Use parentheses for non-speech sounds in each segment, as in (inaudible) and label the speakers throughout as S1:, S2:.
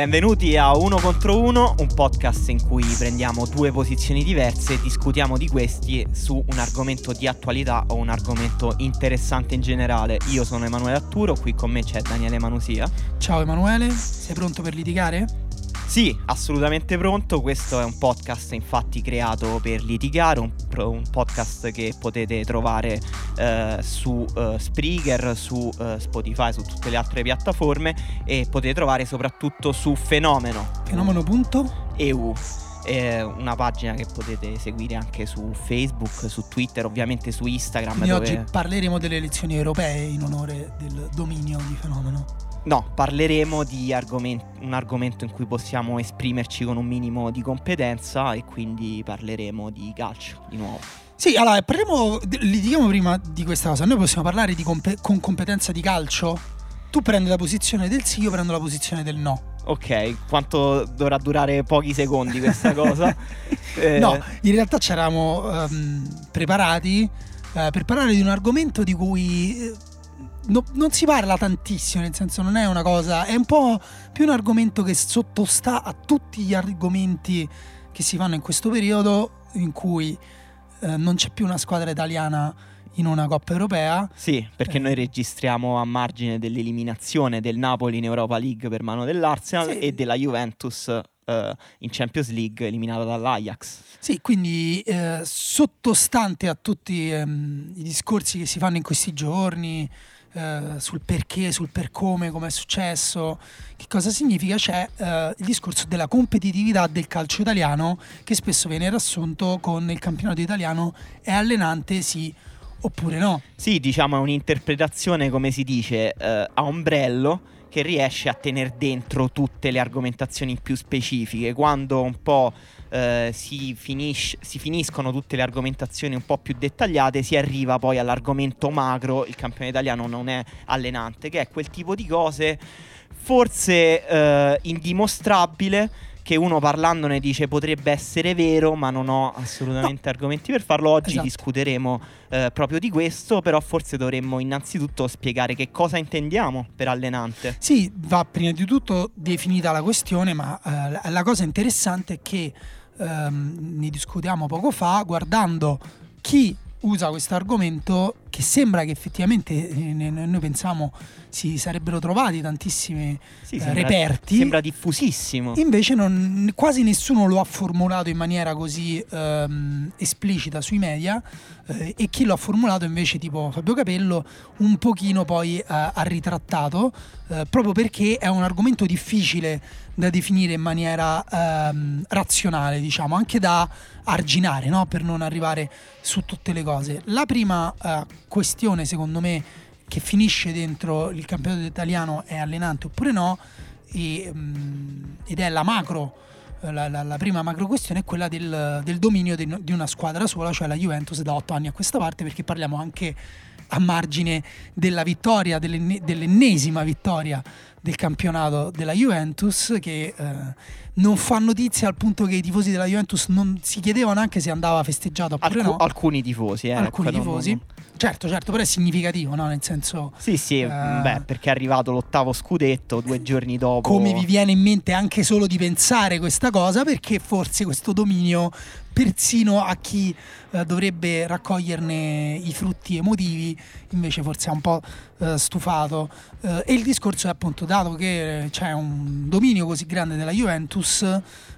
S1: Benvenuti a Uno contro Uno, un podcast in cui prendiamo due posizioni diverse e discutiamo di questi su un argomento di attualità o un argomento interessante in generale. Io sono Emanuele Atturo, qui con me c'è Daniele Manusia.
S2: Ciao Emanuele, sei pronto per litigare?
S1: Sì, assolutamente pronto. Questo è un podcast infatti creato per litigare, un, un podcast che potete trovare eh, su uh, Spreaker, su uh, Spotify, su tutte le altre piattaforme e potete trovare soprattutto su Fenomeno.
S2: Fenomeno.eu
S1: è una pagina che potete seguire anche su Facebook, su Twitter, ovviamente su Instagram.
S2: Quindi
S1: dove...
S2: oggi parleremo delle elezioni europee in onore del dominio di fenomeno.
S1: No, parleremo di argomenti, un argomento in cui possiamo esprimerci con un minimo di competenza e quindi parleremo di calcio di nuovo.
S2: Sì, allora parliamo, litighiamo prima di questa cosa. Noi possiamo parlare compe- con competenza di calcio? Tu prendi la posizione del sì, io prendo la posizione del no.
S1: Ok, quanto dovrà durare pochi secondi questa cosa?
S2: eh... (laughs) No, in realtà ci eravamo um, preparati uh, per parlare di un argomento di cui eh, no, non si parla tantissimo, nel senso non è una cosa, è un po' più un argomento che sottostà a tutti gli argomenti che si fanno in questo periodo in cui eh, non c'è più una squadra italiana in una Coppa Europea.
S1: Sì, perché eh. noi registriamo a margine dell'eliminazione del Napoli in Europa League per mano dell'Arsenal sì. e della Juventus eh, in Champions League eliminata dall'Ajax.
S2: Sì, quindi eh, sottostante a tutti ehm, i discorsi che si fanno in questi giorni, eh, sul perché, sul per come, come è successo, che cosa significa, c'è eh, il discorso della competitività del calcio italiano che spesso viene riassunto con il campionato italiano è allenante sì oppure no.
S1: Sì, diciamo è un'interpretazione, come si dice, eh, a ombrello che riesce a tenere dentro tutte le argomentazioni più specifiche, quando un po' eh, si, finisce, si, finiscono tutte le argomentazioni un po' più dettagliate, si arriva poi all'argomento macro, il campione italiano non è allenante, che è quel tipo di cose forse eh, indimostrabile che uno parlandone dice potrebbe essere vero, ma non ho assolutamente no. argomenti per farlo. Oggi esatto. discuteremo eh, proprio di questo, però forse dovremmo innanzitutto spiegare che cosa intendiamo per allenante.
S2: Sì, va prima di tutto definita la questione, ma eh, la cosa interessante è che ehm, ne discutiamo poco fa, guardando chi usa questo argomento che sembra che effettivamente eh, noi pensiamo si sarebbero trovati tantissimi sì, eh, sembra, reperti.
S1: Sembra diffusissimo.
S2: Invece non, quasi nessuno lo ha formulato in maniera così ehm, esplicita sui media eh, e chi lo ha formulato invece tipo Fabio Capello un pochino poi eh, ha ritrattato eh, proprio perché è un argomento difficile da definire in maniera ehm, razionale, diciamo, anche da arginare, no? per non arrivare su tutte le cose. La prima eh, questione, secondo me, che finisce dentro il campionato italiano è allenante oppure no, e, um, ed è la macro. Eh, la, la, la, prima macro questione è quella del, del dominio di, di, una squadra sola, cioè la Juventus da otto anni a questa parte, perché parliamo anche a margine della vittoria, dell'enne, dell'ennesima vittoria del campionato della Juventus che eh, non fa notizia al punto che i tifosi della Juventus non si chiedevano anche se andava festeggiato oppure
S1: Alcu-
S2: no.
S1: Alcuni tifosi, eh,
S2: alcuni ecco, tifosi. Non... Certo, certo, però è significativo, no? Nel senso.
S1: Sì, sì, uh, beh, perché è arrivato l'ottavo scudetto due giorni dopo.
S2: Come vi viene in mente anche solo di pensare questa cosa? Perché forse questo dominio, persino a chi uh, dovrebbe raccoglierne i frutti emotivi, invece forse è un po' uh, stufato. e il discorso è appunto, dato che c'è un dominio così grande della Juventus,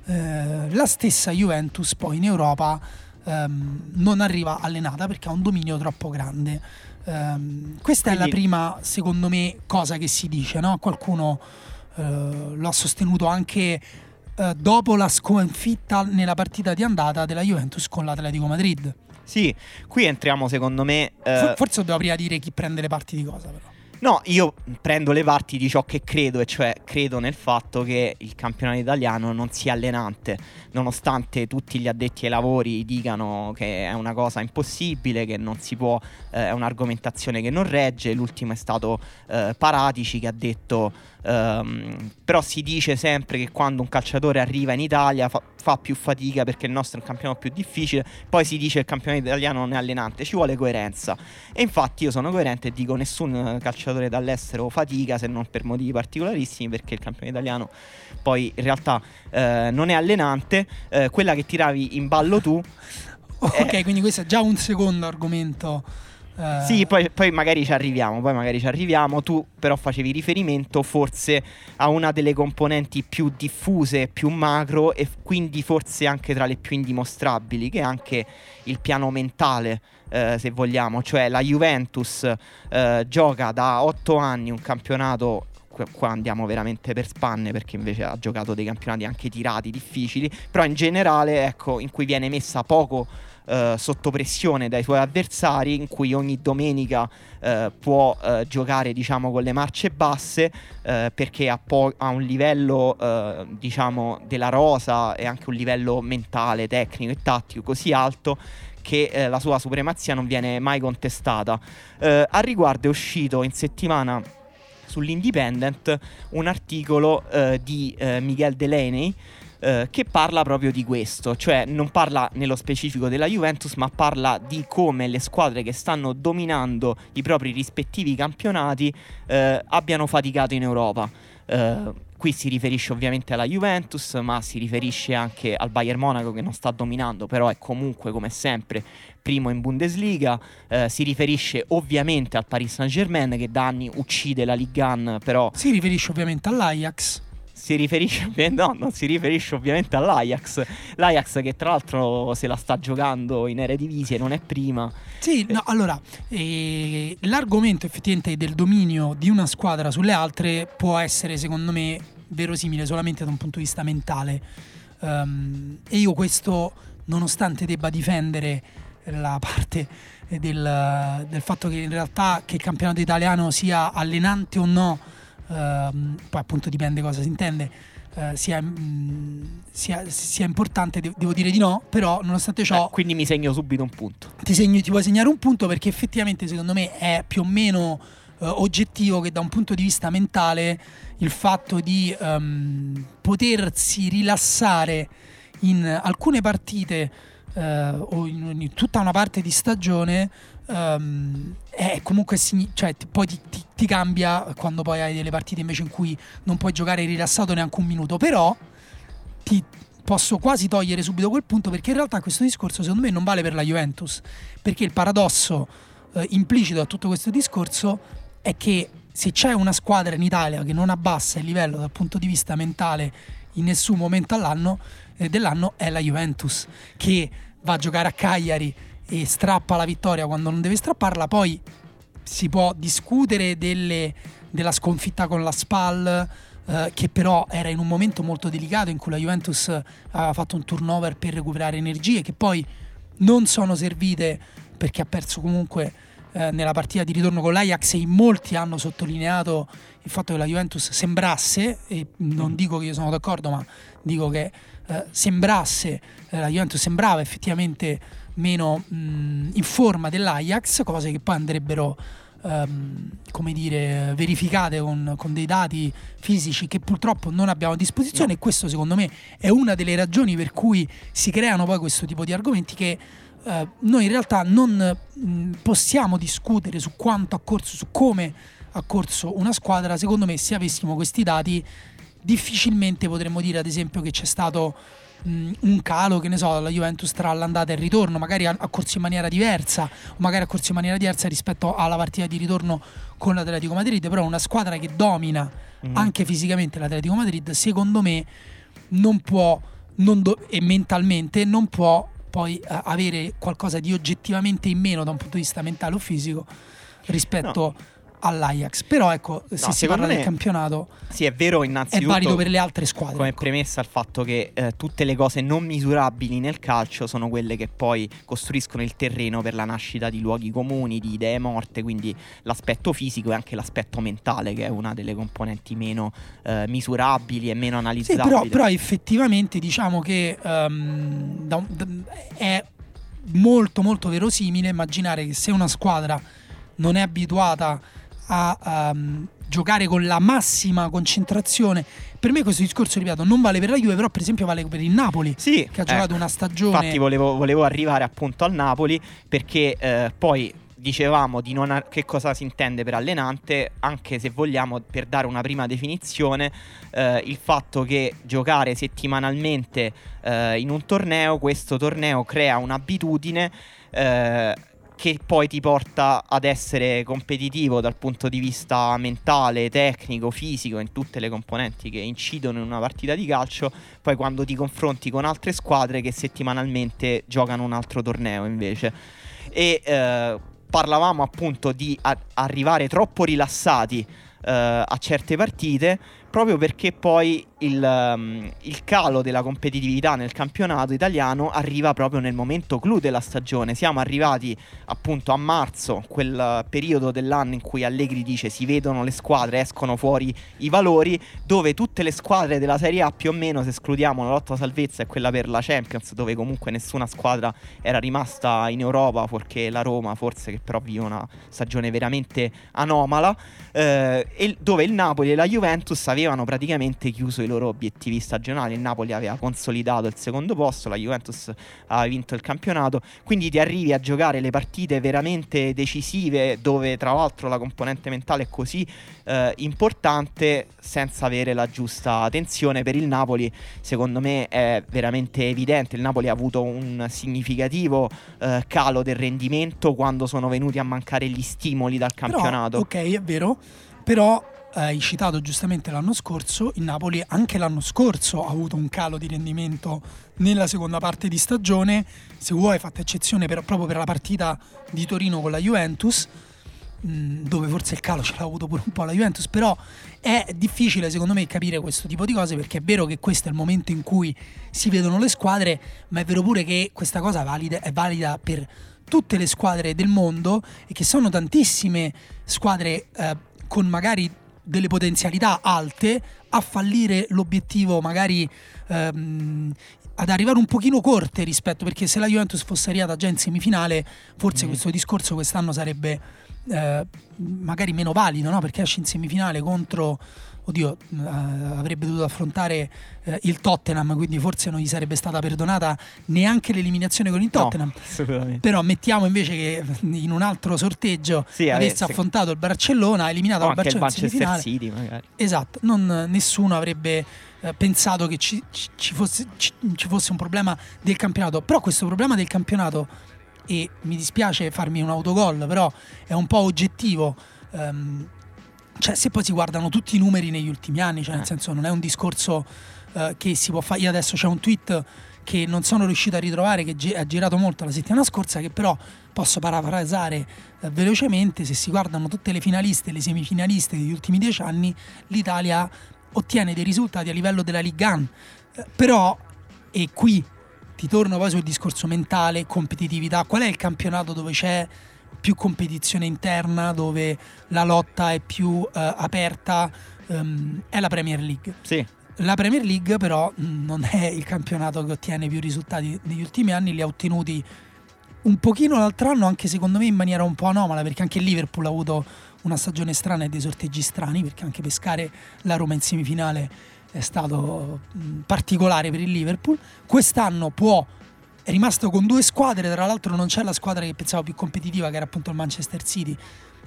S2: la stessa Juventus poi in Europa um, non arriva allenata perché ha un dominio troppo grande. Um, questa Quindi... è la prima, secondo me, cosa che si dice. No? Qualcuno uh, lo ha sostenuto anche uh, dopo la sconfitta nella partita di andata della Juventus con l'Atletico Madrid.
S1: Sì, qui entriamo secondo me...
S2: Uh... Forse devo aprire a dire chi prende le parti di cosa però.
S1: No, io prendo le parti di ciò che credo, e cioè credo nel fatto che il campionato italiano non sia allenante, nonostante tutti gli addetti ai lavori dicano che è una cosa impossibile, che non si può, eh, è un'argomentazione che non regge. L'ultimo è stato eh, Paratici che ha detto Um, però si dice sempre che quando un calciatore arriva in Italia fa, fa, più fatica perché il nostro è un campionato più difficile, poi si dice che il campionato italiano non è allenante, ci vuole coerenza. E infatti io sono coerente e dico nessun calciatore calciatore dall'estero fatica se non per motivi particolarissimi perché il campione italiano poi in realtà eh, non è allenante, eh, quella che tiravi in ballo tu. (laughs)
S2: Ok, quindi questo è già un secondo argomento
S1: Uh... Sì, poi, poi, magari ci arriviamo, poi magari ci arriviamo. Tu però facevi riferimento forse a una delle componenti più diffuse, più macro e quindi forse anche tra le più indimostrabili, che è anche il piano mentale, eh, se vogliamo. Cioè la Juventus eh, gioca da otto anni un campionato qua andiamo veramente per spanne perché invece ha giocato dei campionati anche tirati, difficili, però in generale ecco in cui viene messa poco eh, sotto pressione dai suoi avversari, in cui ogni domenica eh, può eh, giocare diciamo con le marce basse eh, perché ha, po- ha, un livello eh, diciamo della rosa e anche un livello mentale, tecnico e tattico così alto che eh, la sua supremazia non viene mai contestata. Eh, a riguardo è uscito in settimana sull'Independent un articolo eh, di Miguel Delaney eh, che parla proprio di questo, cioè non parla nello specifico della Juventus, ma parla di come le squadre che stanno dominando i propri rispettivi campionati eh, abbiano faticato in Europa. Uh, qui si riferisce ovviamente alla Juventus, ma si riferisce anche al Bayern Monaco che non sta dominando, però è comunque come sempre primo in Bundesliga. Uh, si riferisce ovviamente al Paris Saint-Germain che da anni uccide la Ligue 1, però
S2: si riferisce ovviamente all'Ajax
S1: si riferisce (laughs) no, non si riferisce ovviamente all'Ajax. L'Ajax che tra l'altro se la sta giocando in Eredivisie, non è prima.
S2: Sì, no, allora, eh, l'argomento effettivamente del dominio di una squadra sulle altre può essere secondo me verosimile solamente da un punto di vista mentale. Um, e io questo, nonostante debba difendere la parte del, del fatto che in realtà che il campionato italiano sia allenante o no, poi appunto dipende cosa si intende, uh, sia, mh, mm, sia, sia, importante, de- devo dire di no, però nonostante ciò...
S1: Eh, quindi mi segno subito un punto.
S2: Ti, segno, ti puoi segnare un punto perché effettivamente secondo me è più o meno uh, oggettivo che da un punto di vista mentale il fatto di um, potersi rilassare in alcune partite uh, o in, in tutta una parte di stagione um, è comunque cioè, poi ti, ti, ti, cambia quando poi hai delle partite invece in cui non puoi giocare rilassato neanche un minuto. Però ti posso quasi togliere subito quel punto perché in realtà questo discorso secondo me non vale per la Juventus. Perché il paradosso eh, implicito a tutto questo discorso è che se c'è una squadra in Italia che non abbassa il livello dal punto di vista mentale in nessun momento all'anno, eh, dell'anno è la Juventus che va a giocare a Cagliari e strappa la vittoria quando non deve strapparla, poi si può discutere delle, della sconfitta con la SPAL, eh, che però era in un momento molto delicato in cui la Juventus aveva fatto un turnover per recuperare energie, che poi non sono servite perché ha perso comunque eh, nella partita di ritorno con l'Ajax e in molti hanno sottolineato il fatto che la Juventus sembrasse, e non dico che io sono d'accordo, ma dico che eh, sembrasse, eh, la Juventus sembrava effettivamente meno mh, in forma dell'Ajax, cose che poi andrebbero um, come dire, verificate con, con, dei dati fisici che purtroppo non abbiamo a disposizione no. e questo secondo me è una delle ragioni per cui si creano poi questo tipo di argomenti che uh, noi in realtà non mh, possiamo discutere su quanto ha corso, su come ha corso una squadra, secondo me se avessimo questi dati difficilmente potremmo dire ad esempio che c'è stato mh, un calo, che ne so, la Juventus tra l'andata e il ritorno, magari ha, ha corso in maniera diversa, o magari ha corso in maniera diversa rispetto alla partita di ritorno con l'Atletico Madrid, però una squadra che domina mm. anche fisicamente l'Atletico Madrid, secondo me non può, non do- e mentalmente non può poi uh, avere qualcosa di oggettivamente in meno da un punto di vista mentale o fisico rispetto no all'Ajax. Però ecco, se no, si parla del campionato,
S1: sì, è vero, innanzitutto.
S2: È valido per le altre squadre.
S1: Come
S2: ecco.
S1: premessa il fatto che eh, tutte le cose non misurabili nel calcio sono quelle che poi costruiscono il terreno per la nascita di luoghi comuni, di idee morte. Quindi l'aspetto fisico e anche l'aspetto mentale, che è una delle componenti meno eh, misurabili e meno analizzabili.
S2: Sì, però, però, effettivamente diciamo che um, da, da, è molto molto verosimile immaginare che se una squadra non è abituata a um, giocare con la massima concentrazione. Per me questo discorso, ripeto, non vale per la Juve, però per esempio vale per il Napoli,
S1: sì,
S2: che ha giocato
S1: ecco.
S2: una stagione...
S1: Infatti volevo, volevo, arrivare appunto al Napoli perché eh, poi dicevamo di non a- che cosa si intende per allenante, anche se vogliamo per dare una prima definizione, eh, il fatto che giocare settimanalmente eh, in un torneo, questo torneo crea un'abitudine eh, che poi ti porta ad essere competitivo dal punto di vista mentale, tecnico, fisico, in tutte le componenti che incidono in una partita di calcio, poi quando ti confronti con altre squadre che settimanalmente giocano un altro torneo invece. E eh, parlavamo appunto di a- arrivare troppo rilassati eh, a certe partite proprio perché poi il, um, il, calo della competitività nel campionato italiano arriva proprio nel momento clou della stagione. Siamo arrivati appunto a marzo, quel periodo dell'anno in cui Allegri dice si vedono le squadre, escono fuori i valori, dove tutte le squadre della Serie A più o meno, se escludiamo la lotta salvezza e quella per la Champions, dove comunque nessuna squadra era rimasta in Europa, fuorché la Roma forse che però vive una stagione veramente anomala, eh, dove il Napoli e la Juventus avevano praticamente chiuso i loro obiettivi stagionali. Il Napoli aveva consolidato il secondo posto, la Juventus aveva vinto il campionato, quindi ti arrivi a giocare le partite veramente decisive dove tra l'altro la componente mentale è così eh, importante senza avere la giusta tensione per il Napoli. Secondo me è veramente evidente, il Napoli ha avuto un significativo eh, calo del rendimento quando sono venuti a mancare gli stimoli dal campionato.
S2: Però, ok, è vero, però hai citato giustamente l'anno scorso, il Napoli anche l'anno scorso ha avuto un calo di rendimento nella seconda parte di stagione, se vuoi fatta eccezione per, proprio per la partita di Torino con la Juventus, mm, dove forse il calo ce l'ha avuto pure un po' la Juventus, però è difficile secondo me capire questo tipo di cose perché è vero che questo è il momento in cui si vedono le squadre, ma è vero pure che questa cosa valida, è valida per tutte le squadre del mondo e che sono tantissime squadre eh, con magari delle potenzialità alte a fallire l'obiettivo magari ehm, ad arrivare un pochino corte rispetto perché se la Juventus fosse arrivata già in semifinale forse mm. questo discorso quest'anno sarebbe eh, magari meno valido no? perché esce in semifinale contro oddio, uh, avrebbe dovuto affrontare uh, il Tottenham, quindi forse non gli sarebbe stata perdonata neanche l'eliminazione con il Tottenham.
S1: No,
S2: Però mettiamo invece che in un altro sorteggio sì, avesse avesse affrontato il Barcellona, eliminato il Barcellona
S1: il Manchester City magari.
S2: Esatto, non, nessuno avrebbe uh, pensato che ci, ci, fosse, ci, ci fosse un problema del campionato, però questo problema del campionato e mi dispiace farmi un autogol, però è un po' oggettivo. Um, cioè, se poi si guardano tutti i numeri negli ultimi anni, cioè nel eh. senso non è un discorso uh, che si può fare. Io adesso c'è un tweet che non sono riuscito a ritrovare, che gi- ha girato molto la settimana scorsa, che però posso parafrasare uh, velocemente. Se si guardano tutte le finaliste e le semifinaliste degli ultimi dieci anni, l'Italia ottiene dei risultati a livello della Ligue 1. Uh, però, e qui ti torno poi sul discorso mentale, competitività, qual è il campionato dove c'è più competizione interna, dove la lotta è più uh, aperta, um, è la Premier League.
S1: Sì.
S2: La Premier League però non è il campionato che ottiene più risultati negli ultimi anni, li ha ottenuti un pochino l'altro anno, anche secondo me in maniera un po' anomala, perché anche il Liverpool ha avuto una stagione strana e dei sorteggi strani, perché anche pescare la Roma in semifinale è stato particolare per il Liverpool. Quest'anno può è rimasto con due squadre, tra l'altro non c'è la squadra che pensavo più competitiva, che era appunto il Manchester City.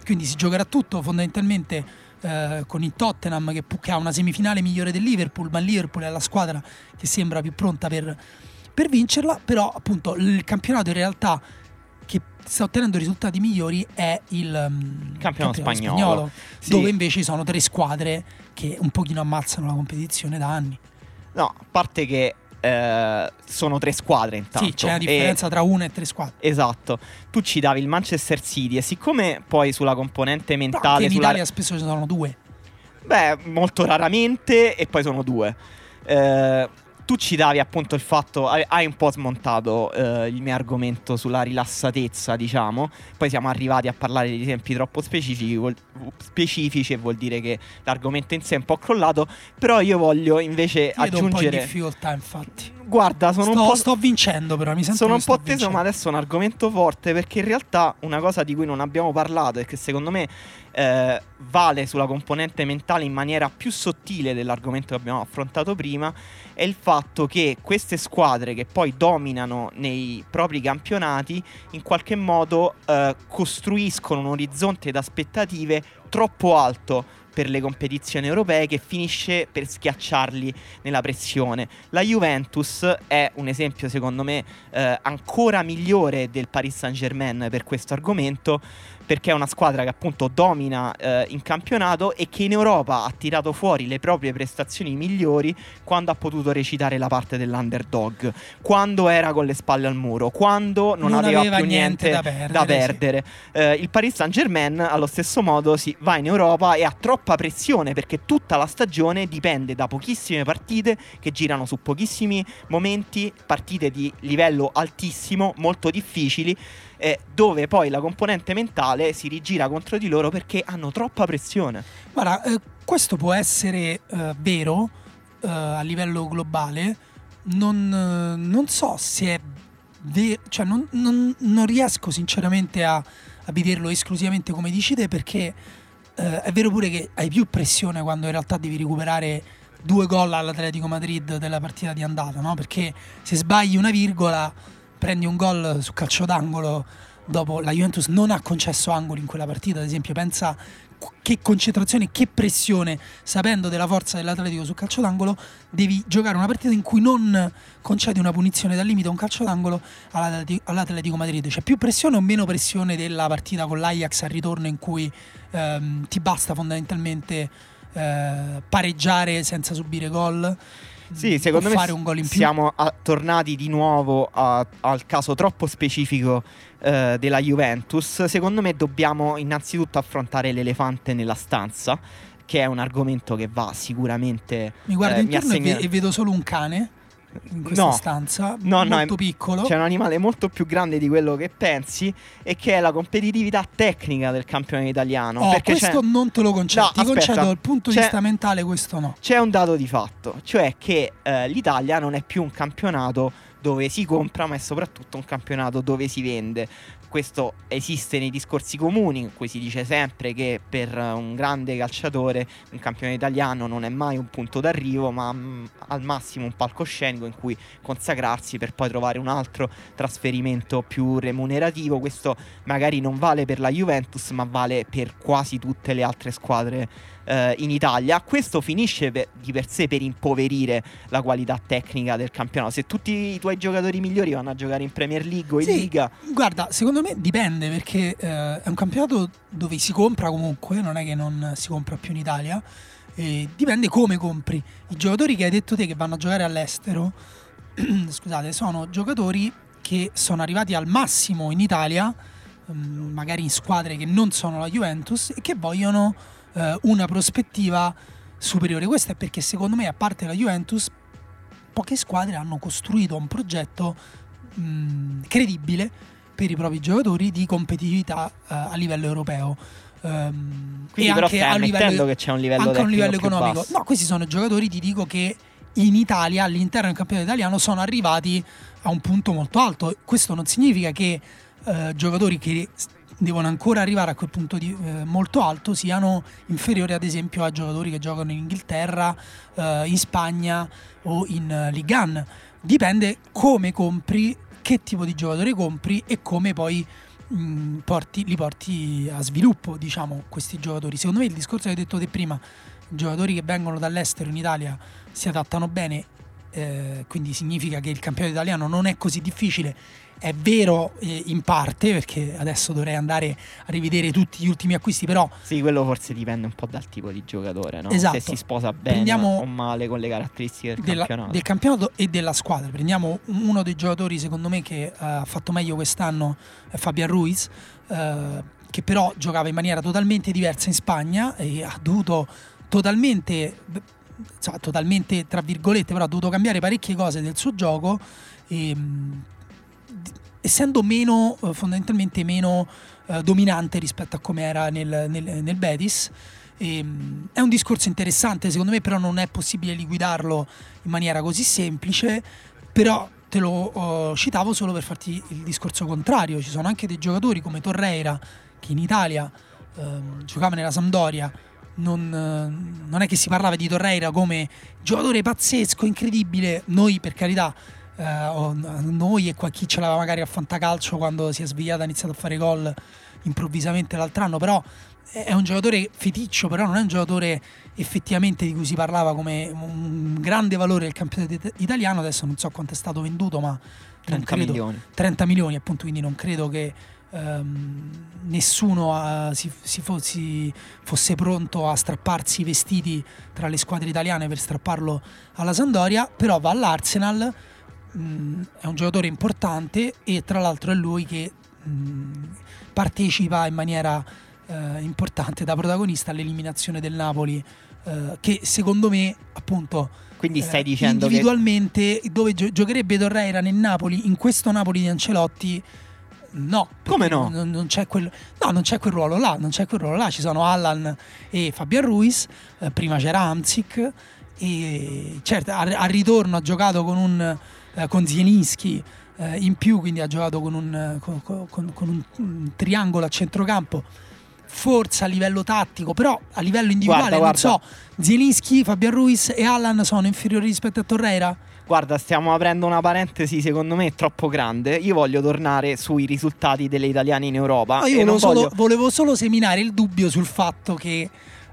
S2: Quindi si giocherà tutto fondamentalmente eh, con il Tottenham che, che, ha una semifinale migliore del Liverpool, ma il Liverpool è la squadra che sembra più pronta per, per vincerla, però appunto il campionato in realtà che sta ottenendo risultati migliori è il um,
S1: campionato, campionato spagnolo, spagnolo
S2: sì. dove invece sono tre squadre che un pochino ammazzano la competizione da anni.
S1: No, a parte che eh, sono tre squadre intanto.
S2: Sì, c'è una differenza e, tra una e tre squadre.
S1: Esatto. Tu ci davi il Manchester City e siccome poi sulla componente mentale...
S2: in
S1: sulla...
S2: Italia spesso ci sono due.
S1: Beh, molto raramente e poi sono due. Eh, tu ci davi appunto il fatto, hai un po' smontato eh, il mio argomento sulla rilassatezza, diciamo, poi siamo arrivati a parlare di esempi troppo specifici, vuol, specifici e vuol dire che l'argomento in sé è un po' crollato, però io voglio invece
S2: io
S1: aggiungere...
S2: un po' di difficoltà infatti
S1: guarda, sono
S2: sto,
S1: un po'.
S2: sto vincendo, però mi sento
S1: Sono un po' teso,
S2: vincendo.
S1: ma adesso è un argomento forte perché in realtà una cosa di cui non abbiamo parlato e che secondo me eh, vale sulla componente mentale in maniera più sottile dell'argomento che abbiamo affrontato prima è il fatto che queste squadre che poi dominano nei propri campionati in qualche modo eh, costruiscono un orizzonte d'aspettative troppo alto per le competizioni europee che finisce per schiacciarli nella pressione. La Juventus è un esempio secondo me eh, ancora migliore del Paris Saint-Germain per questo argomento perché è una squadra che appunto domina eh, in campionato e che in Europa ha tirato fuori le proprie prestazioni migliori quando ha potuto recitare la parte dell'underdog, quando era con le spalle al muro, quando non,
S2: Non
S1: aveva,
S2: aveva
S1: più
S2: niente
S1: niente,
S2: da perdere,
S1: da
S2: sì.
S1: perdere. Eh, il Paris Saint-Germain allo stesso modo si va in Europa e ha troppa pressione perché tutta la stagione dipende da pochissime partite che girano su pochissimi momenti, partite di livello altissimo, molto difficili, eh, dove poi la componente mentale si rigira contro di loro perché hanno troppa pressione.
S2: Guarda, eh, questo può essere eh, vero eh, a livello globale. Non, eh, non so se è vero, cioè non, non- non riesco sinceramente a, a vederlo esclusivamente come dici te perché eh, è vero pure che hai più pressione quando in realtà devi recuperare due gol all'Atletico Madrid della partita di andata, no? Perché se sbagli una virgola prendi un gol su calcio d'angolo dopo la Juventus non ha concesso angoli in quella partita, ad esempio pensa che concentrazione, che pressione, sapendo della forza dell'Atletico sul calcio d'angolo, devi giocare una partita in cui non concedi una punizione dal limite a un calcio d'angolo all'Atleti- all'Atletico Madrid. C'è più pressione o meno pressione della partita con l'Ajax al ritorno in cui ehm, ti basta fondamentalmente eh, pareggiare senza subire gol?
S1: Sì,
S2: o
S1: secondo me
S2: fare un gol in più.
S1: siamo a- tornati di nuovo a- al caso troppo specifico eh, della Juventus. Secondo me dobbiamo innanzitutto affrontare l'elefante nella stanza, che è un argomento che va sicuramente...
S2: Mi guardo
S1: eh,
S2: intorno
S1: assegna-
S2: e vedo solo un cane in questa
S1: No.
S2: stanza,
S1: No, no,
S2: molto
S1: è-
S2: piccolo.
S1: C'è un animale molto più grande di quello che pensi e che è la competitività tecnica del campione italiano.
S2: Oh,
S1: perché
S2: questo
S1: c'è,
S2: non te lo concedo.
S1: No,
S2: Ti
S1: aspetta,
S2: concedo dal punto di vista mentale, questo no.
S1: c'è un dato di fatto, cioè che eh, l'Italia non è più un campionato dove si compra, ma è soprattutto un campionato dove si vende. Questo esiste nei discorsi comuni, in cui si dice sempre che per un grande calciatore un campione italiano non è mai un punto d'arrivo, ma mm, al massimo un palcoscenico in cui consacrarsi per poi trovare un altro trasferimento più remunerativo. Questo magari non vale per la Juventus, ma vale per quasi tutte le altre squadre eh, in Italia. Questo finisce per- di per sé per impoverire la qualità tecnica del campionato. Se tutti i tuoi giocatori migliori vanno a giocare in Premier League o in
S2: Sì,
S1: Liga,
S2: Guarda, secondo me dipende perché eh, è un campionato dove si compra comunque, non è che non si compra più in Italia. E dipende come compri. I giocatori che hai detto te che vanno a giocare all'estero, (clears throat) scusate, sono giocatori che sono arrivati al massimo in Italia, mm, magari in squadre che non sono la Juventus e che vogliono eh, una prospettiva superiore. Questo è perché secondo me, a parte la Juventus, poche squadre hanno costruito un progetto mh, credibile per i propri giocatori di competitività eh, a livello europeo. Ehm,
S1: quindi
S2: e
S1: però
S2: anche a livello,
S1: che c'è un livello
S2: anche a un livello economico. No, questi sono giocatori, ti dico, che in Italia, all'interno del campionato italiano, sono arrivati a un punto molto alto. Questo non significa che eh, giocatori che devono ancora arrivare a quel punto di, eh, molto alto siano inferiori, ad esempio, a giocatori che giocano in Inghilterra, eh, in Spagna o in eh, Ligue 1. Dipende come compri, che tipo di giocatore compri e come poi mh, porti- li porti a sviluppo, diciamo, questi giocatori. Secondo me il discorso che hai detto te prima, giocatori che vengono dall'estero in Italia si adattano bene, eh, quindi significa che il campionato italiano non è così difficile. È vero eh, in parte, perché adesso dovrei andare a rivedere tutti gli ultimi acquisti, però
S1: Sì, quello forse dipende un po' dal tipo di giocatore, no?
S2: Esatto.
S1: Se si sposa bene
S2: Prendiamo
S1: o male con le caratteristiche del
S2: della-
S1: campionato.
S2: del campionato e della squadra. Prendiamo uno dei giocatori, secondo me, che eh, ha fatto meglio quest'anno, è Fabian Ruiz, eh, che però giocava in maniera totalmente diversa in Spagna e ha dovuto totalmente, insomma, totalmente tra virgolette, però ha dovuto cambiare parecchie cose del suo gioco. E, d- essendo meno eh, fondamentalmente meno eh, dominante rispetto a come era nel, nel- nel Betis Ehm, è un discorso interessante, secondo me, però non è possibile liquidarlo in maniera così semplice. però te lo oh, citavo solo per farti il discorso contrario. Ci sono anche dei giocatori come Torreira che in Italia ehm, giocava nella Sampdoria. Non, eh, non, è che si parlava di Torreira come giocatore pazzesco, incredibile. Noi, per carità, eh, noi e qua chi ce l'aveva magari a fantacalcio quando si è svegliato ha iniziato a fare gol improvvisamente l'altro anno, però è un giocatore feticcio, però non è un giocatore effettivamente di cui si parlava come un grande valore del campionato italiano. Adesso non so quanto è stato venduto, ma
S1: 30
S2: credo,
S1: milioni.
S2: 30 milioni, appunto, quindi non credo che ehm, nessuno uh, si, si fossi, fosse pronto a strapparsi i vestiti tra le squadre italiane per strapparlo alla Sandoria, però va all'Arsenal, mh, mm, è un giocatore importante e tra l'altro è lui che mh, mm, partecipa in maniera eh, importante da protagonista all'eliminazione del Napoli, eh, che secondo me, appunto,
S1: quindi stai eh, dicendo
S2: individualmente che... dove gio- giocherebbe Torreira nel Napoli, in questo Napoli di Ancelotti. No,
S1: come no?
S2: Non, non, c'è quel, no, non c'è quel ruolo là, non c'è quel ruolo là. Ci sono Allan e Fabian Ruiz, eh, prima c'era Amzik e certo al ritorno ha giocato con un eh, con Zielinski eh, in più, quindi ha giocato con un, con, con, con un, triangolo a centrocampo forse a livello tattico, però a livello individuale, guarda, non guarda. so, Zielinski, Fabian Ruiz e Allan sono inferiori rispetto a Torreira?
S1: Guarda, stiamo aprendo una parentesi secondo me troppo grande. Io voglio tornare sui risultati delle italiane in Europa.
S2: No, io volevo solo, voglio... volevo, solo, seminare il dubbio sul fatto che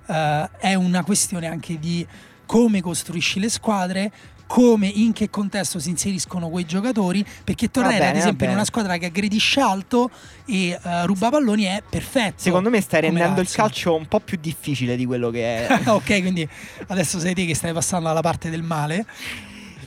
S2: uh, è una questione anche di come costruisci le squadre, come, in che contesto si inseriscono quei giocatori, perché Torreira bene, ad esempio in una squadra che aggredisce alto e uh, ruba palloni è perfetto.
S1: Secondo me stai rendendo il calcio un po' più difficile di quello che
S2: è. (laughs) ok, quindi adesso sei te che stai passando alla parte del male.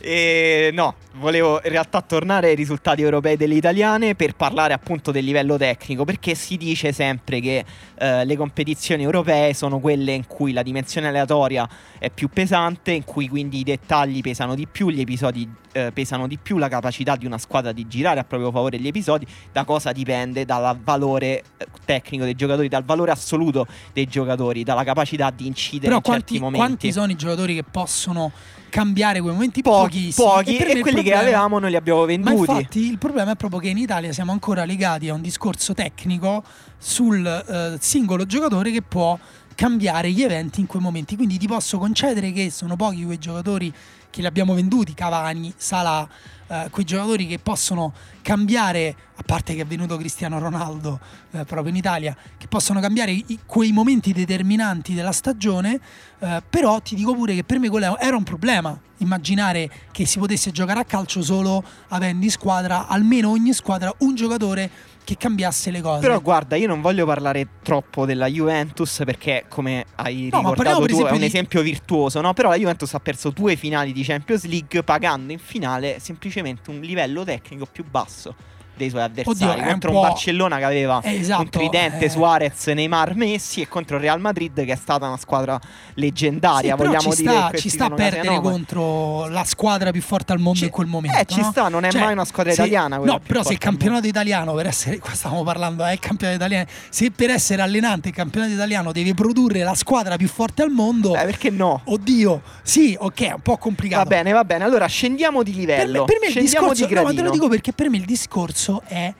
S1: E no, volevo in realtà tornare ai risultati europei delle italiane per parlare appunto del livello tecnico, perché si dice sempre che eh, le competizioni europee sono quelle in cui la dimensione aleatoria è più pesante, in cui quindi i dettagli pesano di più, gli episodi eh, pesano di più, la capacità di una squadra di girare a proprio favore gli episodi, da cosa dipende? Dal valore eh, tecnico dei giocatori, dal valore assoluto dei giocatori, dalla capacità di incidere
S2: Però
S1: in
S2: quanti,
S1: certi momenti.
S2: Quanti sono i giocatori che possono cambiare quei momenti
S1: pochi, pochi e, e quelli problema, che avevamo noi li abbiamo venduti.
S2: Ma infatti il problema è proprio che in Italia siamo ancora legati a un discorso tecnico sul uh, singolo giocatore che può cambiare gli eventi in quei momenti. Quindi ti posso concedere che sono pochi quei giocatori che li abbiamo venduti, Cavani, Salah, eh, quei giocatori che possono cambiare, a parte che è venuto Cristiano Ronaldo eh, proprio in Italia, che possono cambiare i, quei momenti determinanti della stagione, eh, però ti dico pure che per me quello era un problema, immaginare che si potesse giocare a calcio solo avendo in squadra, almeno ogni squadra, un giocatore che cambiasse le cose.
S1: Però guarda, io non voglio parlare troppo della Juventus perché come hai no, ricordato tu è un di... esempio virtuoso, no? Però la Juventus ha perso due finali di Champions League pagando in finale semplicemente un livello tecnico più basso dei suoi avversari Oddio, contro un, un, Barcellona che aveva eh, esatto, un tridente eh... Suarez, Neymar, Messi e contro il Real Madrid che è stata una squadra leggendaria,
S2: sì,
S1: vogliamo
S2: ci
S1: dire
S2: sta, ci sta a perdere contro la squadra più forte al mondo
S1: ci,
S2: in quel momento.
S1: Eh, ci
S2: no?
S1: sta, non è cioè, mai una squadra
S2: se,
S1: italiana
S2: No, però se il campionato italiano per essere qua stiamo parlando è il campionato italiano, se per essere allenante il campionato italiano deve produrre la squadra più forte al mondo,
S1: Beh, perché no?
S2: Oddio, sì, ok, è un po' complicato.
S1: Va bene, va bene. Allora scendiamo di livello.
S2: Per me, per me
S1: il
S2: discorso,
S1: di no,
S2: ma te lo dico perché per me il discorso è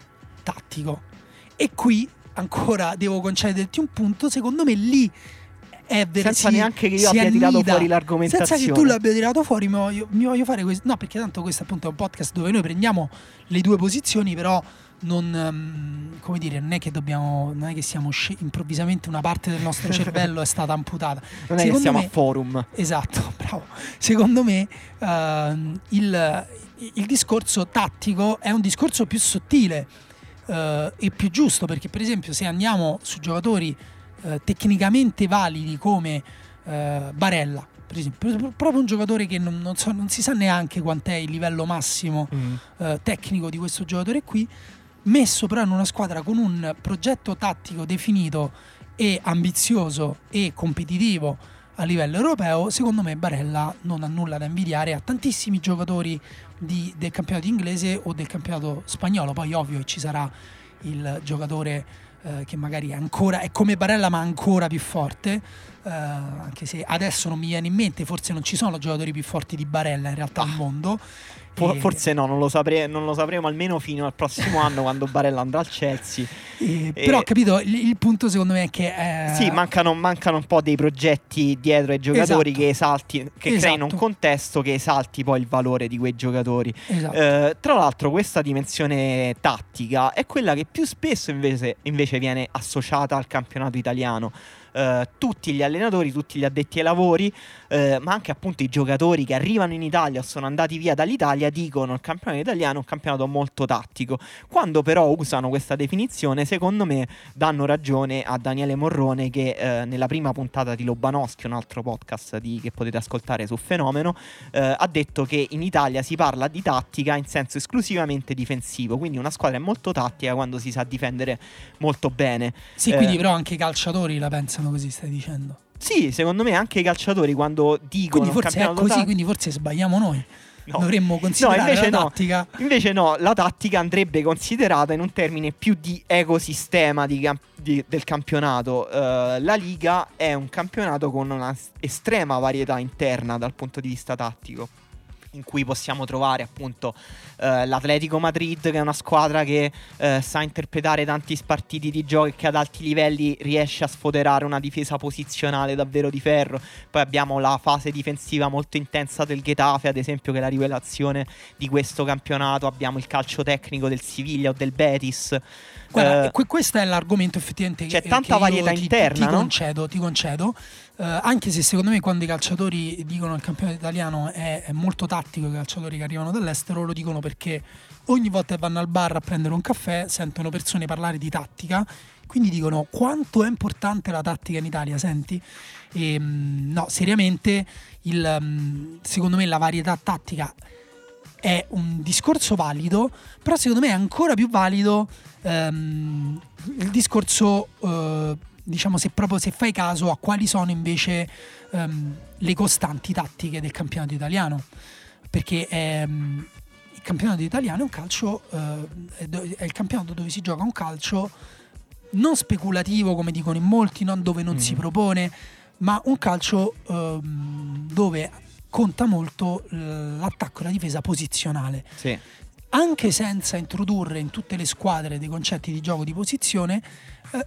S2: tattico. E qui ancora devo concederti un punto, secondo me lì è vero.
S1: Senza si, neanche che io abbia annida. tirato fuori l'argomentazione.
S2: Senza che tu l'abbia tirato fuori, mi voglio, mi voglio fare questo. No, perché tanto questo appunto è un podcast dove noi prendiamo le due posizioni, però non, um, come dire, non è che dobbiamo, non è che siamo sc- improvvisamente una parte del nostro cervello è stata amputata. (laughs)
S1: Non Secondo è che siamo me, a forum.
S2: Esatto, (laughs) bravo. Secondo me uh, il, il discorso tattico è un discorso più sottile eh, è più giusto perché per esempio se andiamo su giocatori eh, tecnicamente validi come eh, Barella per esempio, proprio un giocatore che non, non, so, non, si sa neanche quant'è il livello massimo mm. tecnico di questo giocatore qui, messo però in una squadra con un progetto tattico definito e ambizioso e competitivo a livello europeo, secondo me Barella non ha nulla da invidiare a tantissimi giocatori di, del campionato inglese o del campionato spagnolo. Poi ovvio che ci sarà il giocatore eh, che magari è ancora è come Barella ma ancora più forte. eh, anche se adesso non mi viene in mente, forse non ci sono giocatori più forti di Barella in realtà ah. al mondo.
S1: E... Forse no, non lo, sapre- non lo, sapremo almeno fino al prossimo anno quando Barella andrà al Chelsea.
S2: E, e... Però capito, il, il, punto secondo me è che... Eh...
S1: Sì, mancano, mancano, un po' dei progetti dietro ai giocatori esatto. che esalti, che esatto. creino un contesto che esalti poi il valore di quei giocatori. Esatto. Eh, tra l'altro questa dimensione tattica è quella che più spesso invece, invece viene associata al campionato italiano eh, tutti gli allenatori, tutti gli addetti ai lavori, eh, ma anche appunto i giocatori che arrivano in Italia o sono andati via dall'Italia dicono il campionato italiano è un campionato molto tattico. Quando però usano questa definizione, secondo me danno ragione a Daniele Morrone che eh, nella prima puntata di Lobanowski, un altro podcast di, che potete ascoltare su Fenomeno, eh, ha detto che in Italia si parla di tattica in senso esclusivamente difensivo, quindi una squadra è molto tattica quando si sa difendere molto bene.
S2: Sì, quindi eh, però anche i calciatori la pensano pensano così, stai dicendo.
S1: Sì, secondo me anche i calciatori quando dicono
S2: quindi forse è così, quindi forse sbagliamo noi. No. Dovremmo considerare no, invece la no. tattica.
S1: Invece no, la tattica andrebbe considerata in un termine più di ecosistema di camp- di, del campionato. Uh, la Liga è un campionato con una estrema varietà interna dal punto di vista tattico in cui possiamo trovare appunto eh, l'Atletico Madrid che è una squadra che eh, sa interpretare tanti spartiti di gioco e che ad alti livelli riesce a sfoderare una difesa posizionale davvero di ferro. Poi abbiamo la fase difensiva molto intensa del Getafe, ad esempio che è la rivelazione di questo campionato. Abbiamo il calcio tecnico del Siviglia o del Betis.
S2: Guarda, eh, questo è l'argomento effettivamente
S1: c'è tanta varietà
S2: ti,
S1: interna.
S2: Ti, ti concedo, ti concedo. Uh, anche se secondo me quando i calciatori dicono il campionato italiano è, è, molto tattico, i calciatori che arrivano dall'estero lo dicono perché ogni volta che vanno al bar a prendere un caffè sentono persone parlare di tattica, quindi dicono quanto è importante la tattica in Italia, senti? E, um, no, seriamente, il, um, secondo me la varietà tattica è un discorso valido, però secondo me è ancora più valido um, il discorso... Uh, diciamo se proprio se fai caso a quali sono invece um, le costanti tattiche del campionato italiano perché um, il campionato italiano è un calcio uh, è il campionato dove si gioca un calcio non speculativo come dicono in molti non dove non mm. si propone ma un calcio um, dove conta molto l'attacco e la difesa posizionale
S1: sì.
S2: anche senza introdurre in tutte le squadre dei concetti di gioco di posizione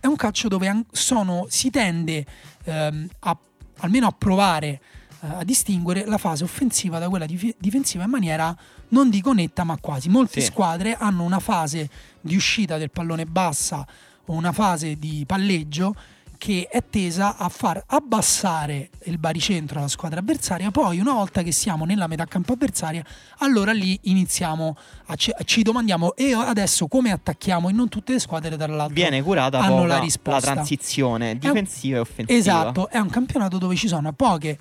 S2: è un calcio dove sono, si tende ehm, a, almeno a provare eh, a distinguere la fase offensiva da quella dif- difensiva in maniera non dico netta ma quasi. Molte sì. squadre hanno una fase di uscita del pallone bassa o una fase di palleggio che è tesa a far abbassare il baricentro alla squadra avversaria, poi una volta che siamo nella metà campo avversaria, allora lì iniziamo a ci, ci domandiamo e adesso come attacchiamo e non tutte le squadre dall'altro
S1: viene curata
S2: hanno la risposta.
S1: La transizione difensiva un, e offensiva.
S2: Esatto, è un campionato dove ci sono poche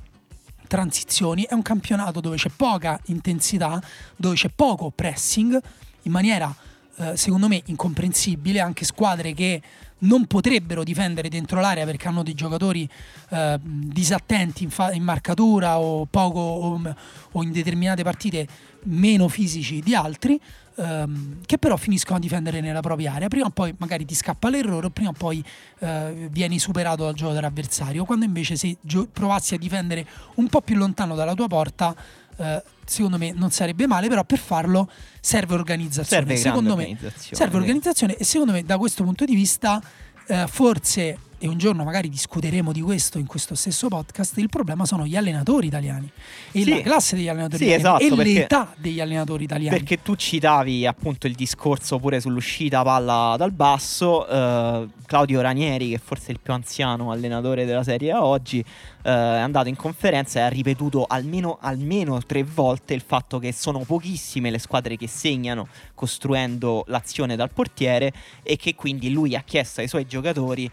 S2: transizioni, è un campionato dove c'è poca intensità, dove c'è poco pressing in maniera eh, secondo me incomprensibile, anche squadre che non potrebbero difendere dentro l'area perché hanno dei giocatori eh, disattenti in, fa- in, marcatura o poco o, o, in determinate partite meno fisici di altri ehm, che però finiscono a difendere nella propria area. Prima o poi magari ti scappa l'errore o prima o poi eh, vieni superato dal gioco dell'avversario quando invece se gio- provassi a difendere un po' più lontano dalla tua porta eh, secondo me non sarebbe male, però per farlo serve organizzazione.
S1: Serve
S2: secondo
S1: me organizzazione.
S2: serve organizzazione e secondo me da questo punto di vista eh, forse e un giorno magari discuteremo di questo in questo stesso podcast, il problema sono gli allenatori italiani e sì. la classe degli allenatori sì, italiani esatto, e perché, l'età degli allenatori italiani.
S1: Perché tu citavi appunto il discorso pure sull'uscita palla dal basso, eh, Claudio Ranieri, che forse è il più anziano allenatore della Serie A oggi, eh, è andato in conferenza e ha ripetuto almeno, almeno tre volte il fatto che sono pochissime le squadre che segnano costruendo l'azione dal portiere e che quindi lui ha chiesto ai suoi giocatori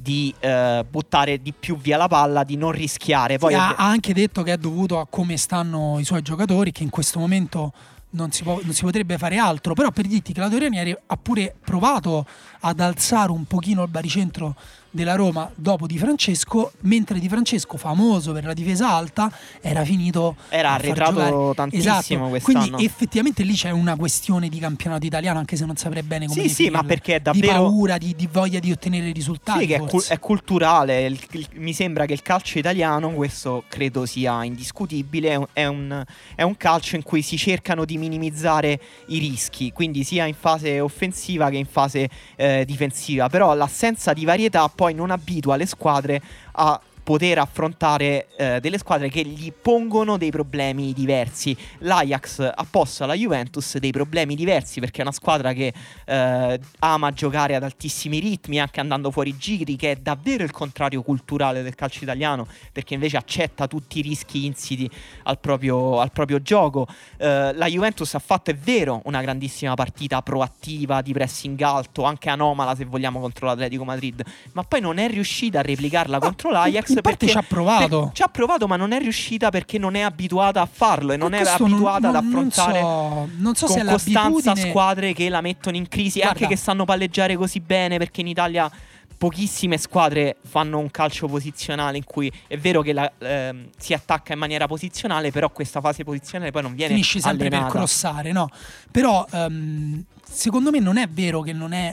S1: di eh, buttare di più via la palla, di non rischiare. Poi
S2: sì, ha, ha anche detto che è dovuto a come stanno i suoi giocatori, che in questo momento non si, può, non si, potrebbe fare altro. Però per dirti che la Ranieri ha pure provato ad alzare un pochino il baricentro della Roma dopo Di Francesco, mentre Di Francesco, famoso per la difesa alta, era finito
S1: era arretrato tantissimo esatto.
S2: quest'anno. Quindi effettivamente lì c'è una questione di campionato italiano, anche se non saprei bene come
S1: Sì, sì, ma perché è davvero
S2: di paura, di, di voglia di ottenere risultati.
S1: Sì, che è, cu- è, culturale, il, il, mi sembra che il calcio italiano, questo credo sia indiscutibile, è un, è un, è un calcio in cui si cercano di minimizzare i rischi, quindi sia in fase offensiva che in fase eh, difensiva, però l'assenza di varietà poi non abitua le squadre a poter affrontare eh, delle squadre che gli pongono dei problemi diversi. L'Ajax ha posto alla Juventus dei problemi diversi perché è una squadra che eh, ama giocare ad altissimi ritmi, anche andando fuori giri, che è davvero il contrario culturale del calcio italiano, perché invece accetta tutti i rischi insiti al proprio, al proprio gioco. Eh, la Juventus ha fatto, è vero, una grandissima partita proattiva di pressing alto, anche anomala se vogliamo contro l'Atletico Madrid, ma poi non è riuscita a replicarla contro l'Ajax
S2: in parte ci ha provato.
S1: Per, ci ha provato, ma non è riuscita perché non è abituata a farlo e non è abituata non, ad affrontare
S2: non so, non so
S1: con costanza squadre che la mettono in crisi, Guarda. anche che sanno palleggiare così bene, perché in Italia pochissime squadre fanno un calcio posizionale in cui è vero che la, ehm, si attacca in maniera posizionale, però questa fase posizionale poi non viene
S2: Finisci sempre
S1: allenata.
S2: per crossare, no? Però um, secondo me non è vero che non è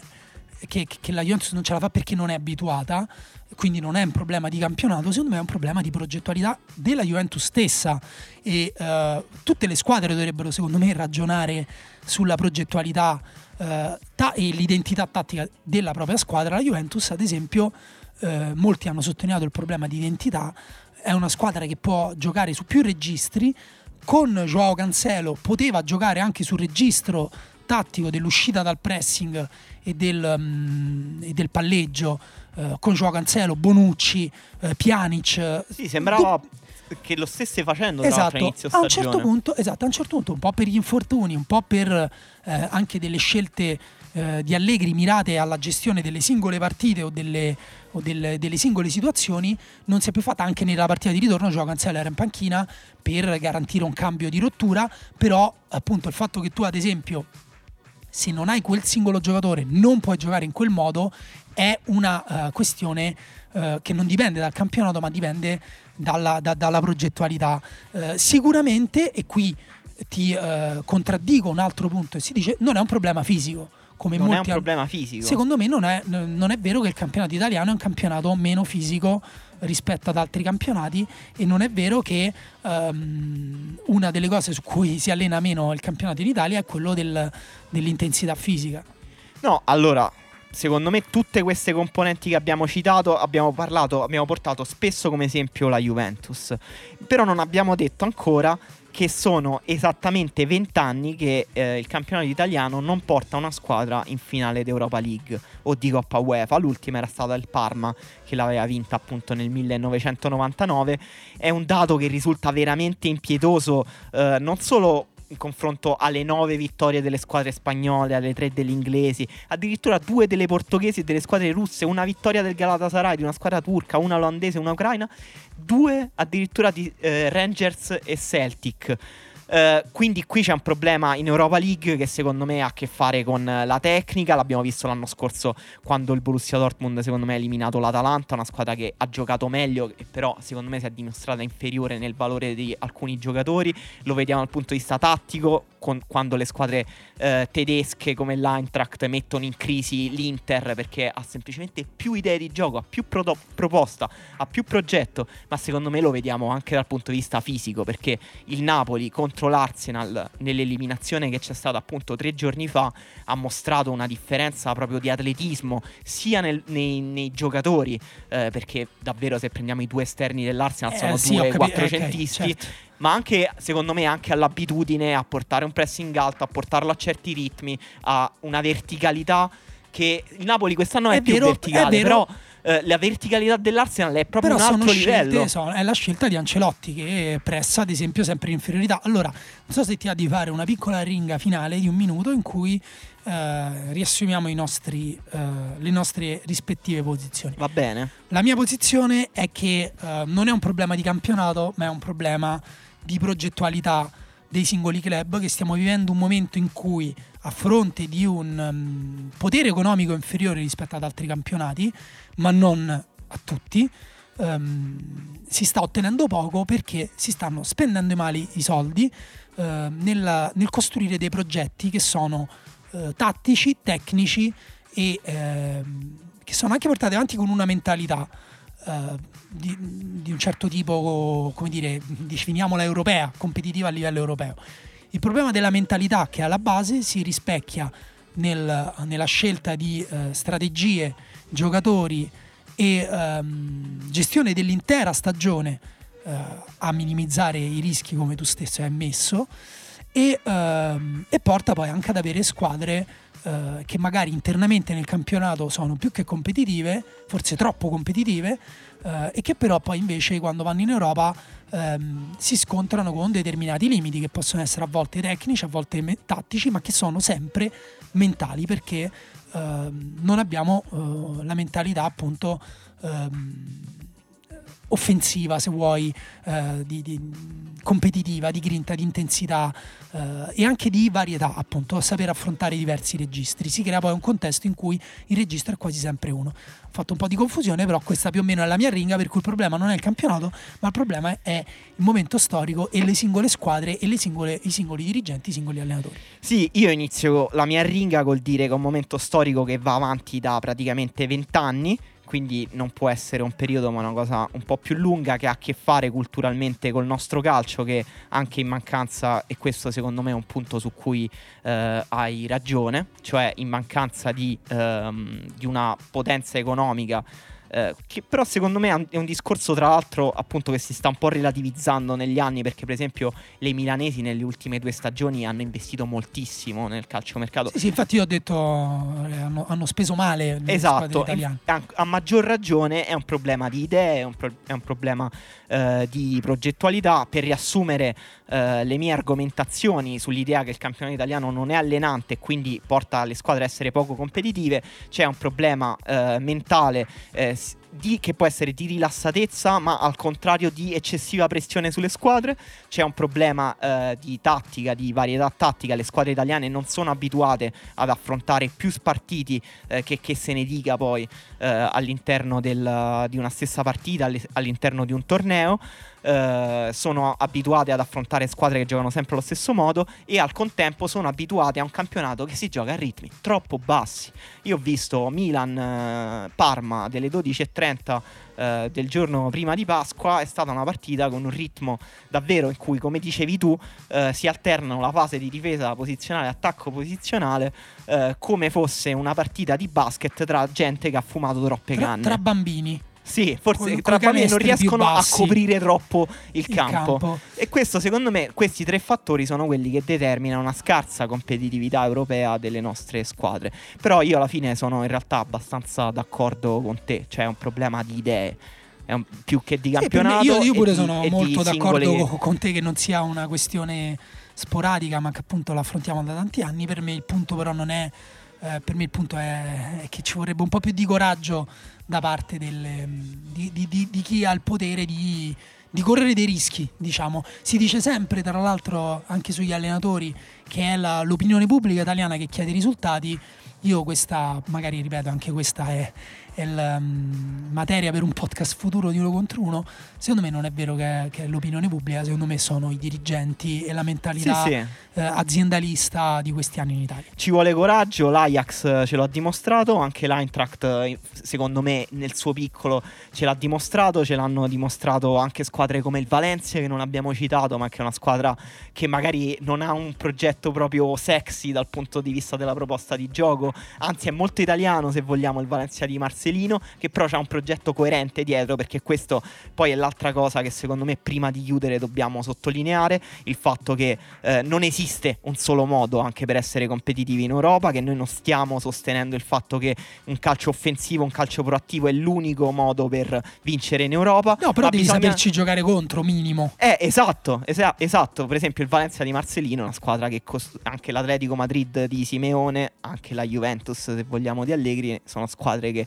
S2: che, che la Juventus non ce la fa perché non è abituata quindi non è un problema di campionato, secondo me è un problema di progettualità della Juventus stessa. E uh, tutte le squadre dovrebbero secondo me ragionare sulla progettualità uh, ta- e l'identità tattica della propria squadra. La Juventus ad esempio, uh, molti hanno sottolineato il problema di identità, è una squadra che può giocare su più registri, con Joao Cancelo poteva giocare anche sul registro tattico dell'uscita dal pressing e del, um, e del palleggio eh, con Joao Cancelo, Bonucci, eh, Pjanic.
S1: Sì, sembrava tu... che lo stesse facendo
S2: esatto,
S1: inizio
S2: a un certo punto, esatto, a un certo punto, un po' per gli infortuni, un po' per eh, anche delle scelte eh, di Allegri mirate alla gestione delle singole partite o delle, o delle, delle singole situazioni, non si è più fatta anche nella partita di ritorno, Joao Cancelo era in panchina per garantire un cambio di rottura, però appunto il fatto che tu ad esempio se non hai quel singolo giocatore non puoi giocare in quel modo è una uh, questione uh, che non dipende dal campionato ma dipende dalla, da, dalla progettualità. Uh, sicuramente, e qui ti contraddico un altro punto, si dice non è un problema fisico. Come
S1: non
S2: molti
S1: è un problema fisico.
S2: Secondo me non è, non è vero che il campionato italiano è un campionato meno fisico rispetto ad altri campionati e non è vero che um, una delle cose su cui si allena meno il campionato in Italia è quello del, dell'intensità fisica.
S1: No, allora, secondo me tutte queste componenti che abbiamo citato abbiamo parlato, abbiamo portato spesso come esempio la Juventus, però non abbiamo detto ancora che sono esattamente 20 anni che eh, il campionato italiano non porta una squadra in finale d'Europa League o di Coppa UEFA. L'ultima era stata il Parma che l'aveva vinta appunto nel 1999. È un dato che risulta veramente impietoso eh, non solo in confronto alle nove vittorie delle squadre spagnole, alle tre delle inglesi, addirittura due delle portoghesi e delle squadre russe, una vittoria del Galatasaray, di una squadra turca, una olandese e una ucraina, due addirittura di eh, Rangers e Celtic. Uh, quindi qui c'è un problema in Europa League che secondo me ha a che fare con la tecnica. L'abbiamo visto l'anno scorso quando il Borussia Dortmund secondo me ha eliminato l'Atalanta, una squadra che ha giocato meglio e però secondo me si è dimostrata inferiore nel valore di alcuni giocatori. Lo vediamo dal punto di vista tattico con, quando le squadre uh, tedesche come l'Eintracht mettono in crisi l'Inter perché ha semplicemente più idee di gioco, ha più pro- proposta, ha più progetto, ma secondo me lo vediamo anche dal punto di vista fisico perché il Napoli contro contro l'Arsenal nell'eliminazione che c'è stata appunto tre giorni fa ha mostrato una differenza proprio di atletismo sia nel, nei, nei, giocatori eh, perché davvero se prendiamo i due esterni dell'Arsenal eh, sono sì, due quattrocentisti okay, certo. ma anche secondo me anche all'abitudine a portare un pressing alto a portarlo a certi ritmi a una verticalità che il Napoli quest'anno è, è più vero, verticale è però eh, la verticalità dell'Arsenal è proprio
S2: Però
S1: un altro livello.
S2: Scelte, sono, è la scelta di Ancelotti che pressa ad esempio sempre inferiorità. Allora, non so se ti ha di fare una piccola ringa finale di un minuto in cui eh, riassumiamo nostri, eh, le nostre rispettive posizioni.
S1: Va bene.
S2: La mia posizione è che eh, non è un problema di campionato, ma è un problema di progettualità dei singoli club, che stiamo vivendo un momento in cui a fronte di un um, potere economico inferiore rispetto ad altri campionati, ma non a tutti, um, si sta ottenendo poco perché si stanno spendendo male i soldi uh, nel, nel, costruire dei progetti che sono uh, tattici, tecnici e uh, che sono anche portati avanti con una mentalità uh, di, di, un certo tipo, come dire, definiamola europea, competitiva a livello europeo. Il problema della mentalità che è alla base si rispecchia nel, nella scelta di uh, strategie, giocatori e um, gestione dell'intera stagione uh, a minimizzare i rischi come tu stesso hai ammesso e, uh, e porta poi anche ad avere squadre uh, che magari internamente nel campionato sono più che competitive, forse troppo competitive, uh, e che però poi invece quando vanno in Europa um, si scontrano con determinati limiti che possono essere a volte tecnici, a volte me- tattici, ma che sono sempre mentali perché uh, non abbiamo la mentalità appunto ehm, offensiva, se vuoi, eh, di, di, competitiva, di grinta, di intensità eh, e anche di varietà, appunto, a saper affrontare diversi registri. Si crea poi un contesto in cui il registro è quasi sempre uno. Ho fatto un po' di confusione, però questa più o meno è la mia ringa, per cui il problema non è il campionato, ma il problema è il momento storico e le singole squadre e singole, i singoli dirigenti, i singoli allenatori.
S1: Sì, io inizio la mia ringa col dire che è un momento storico che va avanti da praticamente vent'anni quindi non può essere un periodo ma una cosa un po' più lunga che ha a che fare culturalmente col nostro calcio che anche in mancanza, e questo secondo me è un punto su cui eh, hai ragione, cioè in mancanza di, ehm, di una potenza economica eh, che però secondo me è un discorso tra l'altro appunto che si sta un po' relativizzando negli anni perché per esempio le milanesi nelle ultime due stagioni hanno investito moltissimo nel calciomercato.
S2: Sì, sì infatti io ho detto eh, hanno, hanno speso male
S1: esatto, a, a, maggior ragione è un problema di idee, è un, pro, è un problema eh, di progettualità. Per riassumere eh, le mie argomentazioni sull'idea che il campionato italiano non è allenante e quindi porta le squadre a essere poco competitive, c'è un problema eh, mentale eh, di, che può essere di rilassatezza, ma al contrario di eccessiva pressione sulle squadre. C'è un problema eh, di tattica, di varietà tattica. Le squadre italiane non sono abituate ad affrontare più spartiti eh, che, che, se ne dica poi eh, all'interno del, di una stessa partita, all'interno di un torneo. Eh, sono abituate ad affrontare squadre che giocano sempre allo stesso modo e al contempo sono abituate a un campionato che si gioca a ritmi troppo bassi. Io ho visto Milan-Parma delle 12.30 eh, del giorno prima di Pasqua, è stata una partita con un ritmo davvero in cui, come dicevi tu, eh, si alternano la fase di difesa posizionale e attacco posizionale eh, come fosse una partita di basket tra gente che ha fumato troppe canne.
S2: Tra, tra bambini.
S1: Sì, forse tra bambini non riescono a coprire troppo il, il campo. campo. E questo, secondo me, questi tre fattori sono quelli che determinano una scarsa competitività europea delle nostre squadre. Però io alla fine sono in realtà abbastanza d'accordo con te, cioè è un problema di idee. Un, più che di campionato.
S2: Sì, io, io, pure sono di, molto d'accordo singole... con te che non sia una questione sporadica, ma che appunto l'affrontiamo da tanti anni. Per me il punto però non è eh, per me il punto è, è, che ci vorrebbe un po' più di coraggio da parte del, di, di, di, di, chi ha il potere di, correre dei rischi, diciamo. Si dice sempre, tra l'altro, anche sugli allenatori, che è la, l'opinione pubblica italiana che chiede risultati. Io questa, magari ripeto, anche questa è la um, materia per un podcast futuro di uno contro uno, secondo me non è vero che, che è l'opinione pubblica, secondo me sono i dirigenti e la mentalità sì, sì. Eh, aziendalista di questi anni in Italia.
S1: Ci vuole coraggio, l'Ajax ce l'ha dimostrato, anche l'Eintracht eh, secondo me nel suo piccolo ce l'ha dimostrato, ce l'hanno dimostrato anche squadre come il Valencia che non abbiamo citato, ma che è una squadra che magari non ha un progetto proprio sexy dal punto di vista della proposta di gioco, anzi è molto italiano se vogliamo il Valencia di Marseille Marcelino, che però ha un progetto coerente dietro, perché questo poi è l'altra cosa che secondo me prima di chiudere dobbiamo sottolineare, il fatto che eh, non esiste un solo modo anche per essere competitivi in Europa, che noi non stiamo sostenendo il fatto che un calcio offensivo, un calcio proattivo è l'unico modo per vincere in Europa.
S2: No, però devi bisogna... saperci giocare contro, minimo.
S1: Eh, esatto, es- esatto, per esempio il Valencia di Marcelino una squadra che cost- anche l'Atletico Madrid di Simeone, anche la Juventus se vogliamo di Allegri, sono squadre che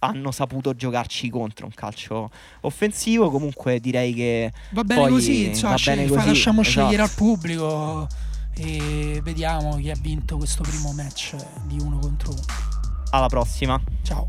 S1: hanno saputo giocarci contro un calcio offensivo. Comunque direi che
S2: va bene
S1: poi
S2: così, insomma,
S1: va bene così.
S2: lasciamo
S1: esatto.
S2: scegliere al pubblico e vediamo chi ha vinto questo primo match di uno contro uno.
S1: Alla prossima.
S2: Ciao.